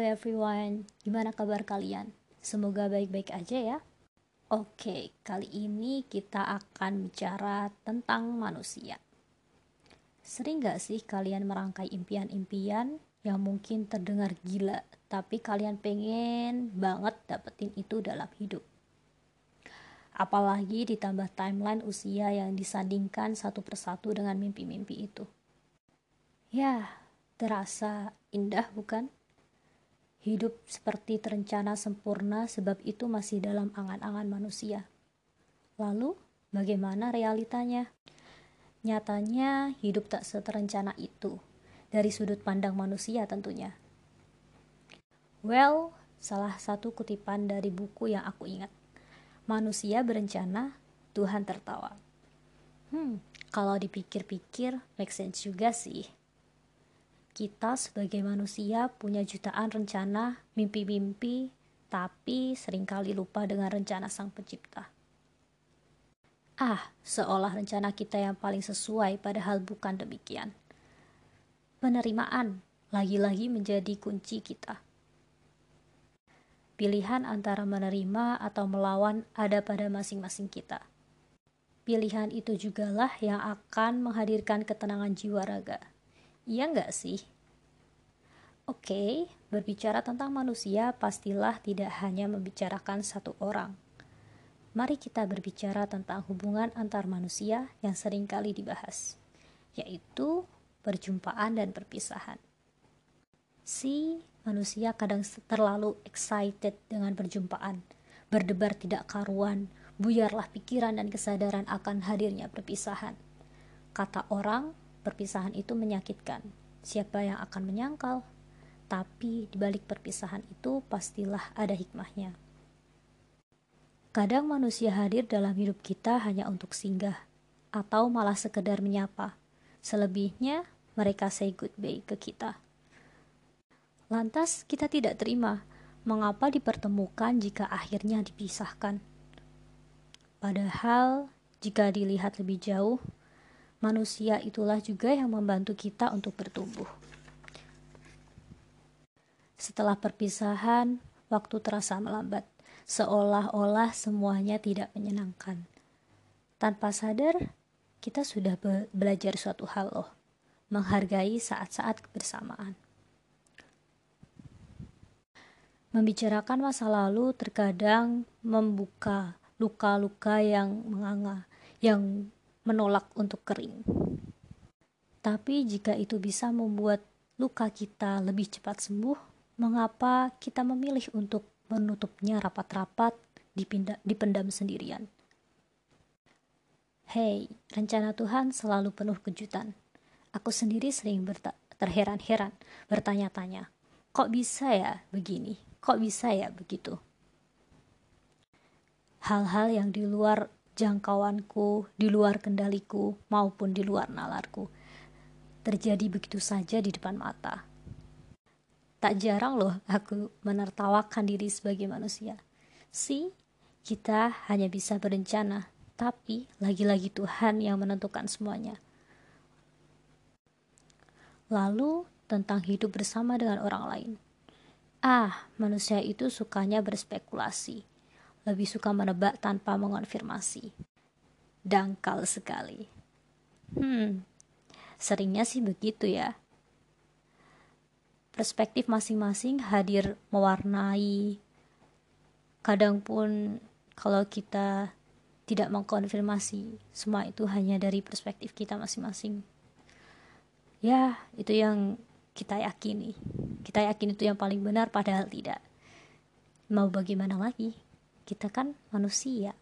everyone, gimana kabar kalian? Semoga baik-baik aja ya. Oke, kali ini kita akan bicara tentang manusia. Sering gak sih kalian merangkai impian-impian yang mungkin terdengar gila, tapi kalian pengen banget dapetin itu dalam hidup? Apalagi ditambah timeline usia yang disandingkan satu persatu dengan mimpi-mimpi itu. Ya, terasa indah bukan? Hidup seperti terencana sempurna sebab itu masih dalam angan-angan manusia. Lalu, bagaimana realitanya? Nyatanya, hidup tak seterencana itu, dari sudut pandang manusia tentunya. Well, salah satu kutipan dari buku yang aku ingat. Manusia berencana, Tuhan tertawa. Hmm, kalau dipikir-pikir, make sense juga sih kita sebagai manusia punya jutaan rencana, mimpi-mimpi, tapi sering kali lupa dengan rencana Sang Pencipta. Ah, seolah rencana kita yang paling sesuai, padahal bukan demikian. Penerimaan lagi-lagi menjadi kunci kita. Pilihan antara menerima atau melawan ada pada masing-masing kita. Pilihan itu jugalah yang akan menghadirkan ketenangan jiwa raga. Iya nggak sih? Oke, berbicara tentang manusia pastilah tidak hanya membicarakan satu orang. Mari kita berbicara tentang hubungan antar manusia yang sering kali dibahas, yaitu perjumpaan dan perpisahan. Si manusia kadang terlalu excited dengan perjumpaan, berdebar tidak karuan, buyarlah pikiran dan kesadaran akan hadirnya perpisahan. Kata orang, perpisahan itu menyakitkan. Siapa yang akan menyangkal? Tapi di balik perpisahan itu pastilah ada hikmahnya. Kadang manusia hadir dalam hidup kita hanya untuk singgah atau malah sekedar menyapa. Selebihnya mereka say goodbye ke kita. Lantas kita tidak terima mengapa dipertemukan jika akhirnya dipisahkan. Padahal jika dilihat lebih jauh, manusia itulah juga yang membantu kita untuk bertumbuh. Setelah perpisahan, waktu terasa melambat, seolah-olah semuanya tidak menyenangkan. Tanpa sadar, kita sudah be belajar suatu hal loh, menghargai saat-saat kebersamaan. Membicarakan masa lalu terkadang membuka luka-luka yang menganga, yang menolak untuk kering. Tapi jika itu bisa membuat luka kita lebih cepat sembuh, mengapa kita memilih untuk menutupnya rapat-rapat dipendam sendirian? Hei, rencana Tuhan selalu penuh kejutan. Aku sendiri sering terheran-heran, bertanya-tanya, kok bisa ya begini? Kok bisa ya begitu? Hal-hal yang di luar jangkauanku, di luar kendaliku, maupun di luar nalarku. Terjadi begitu saja di depan mata. Tak jarang loh aku menertawakan diri sebagai manusia. Si, kita hanya bisa berencana, tapi lagi-lagi Tuhan yang menentukan semuanya. Lalu tentang hidup bersama dengan orang lain. Ah, manusia itu sukanya berspekulasi lebih suka menebak tanpa mengonfirmasi. Dangkal sekali. Hmm, seringnya sih begitu ya. Perspektif masing-masing hadir mewarnai. Kadang pun kalau kita tidak mengkonfirmasi, semua itu hanya dari perspektif kita masing-masing. Ya, itu yang kita yakini. Kita yakin itu yang paling benar padahal tidak. Mau bagaimana lagi? Kita kan manusia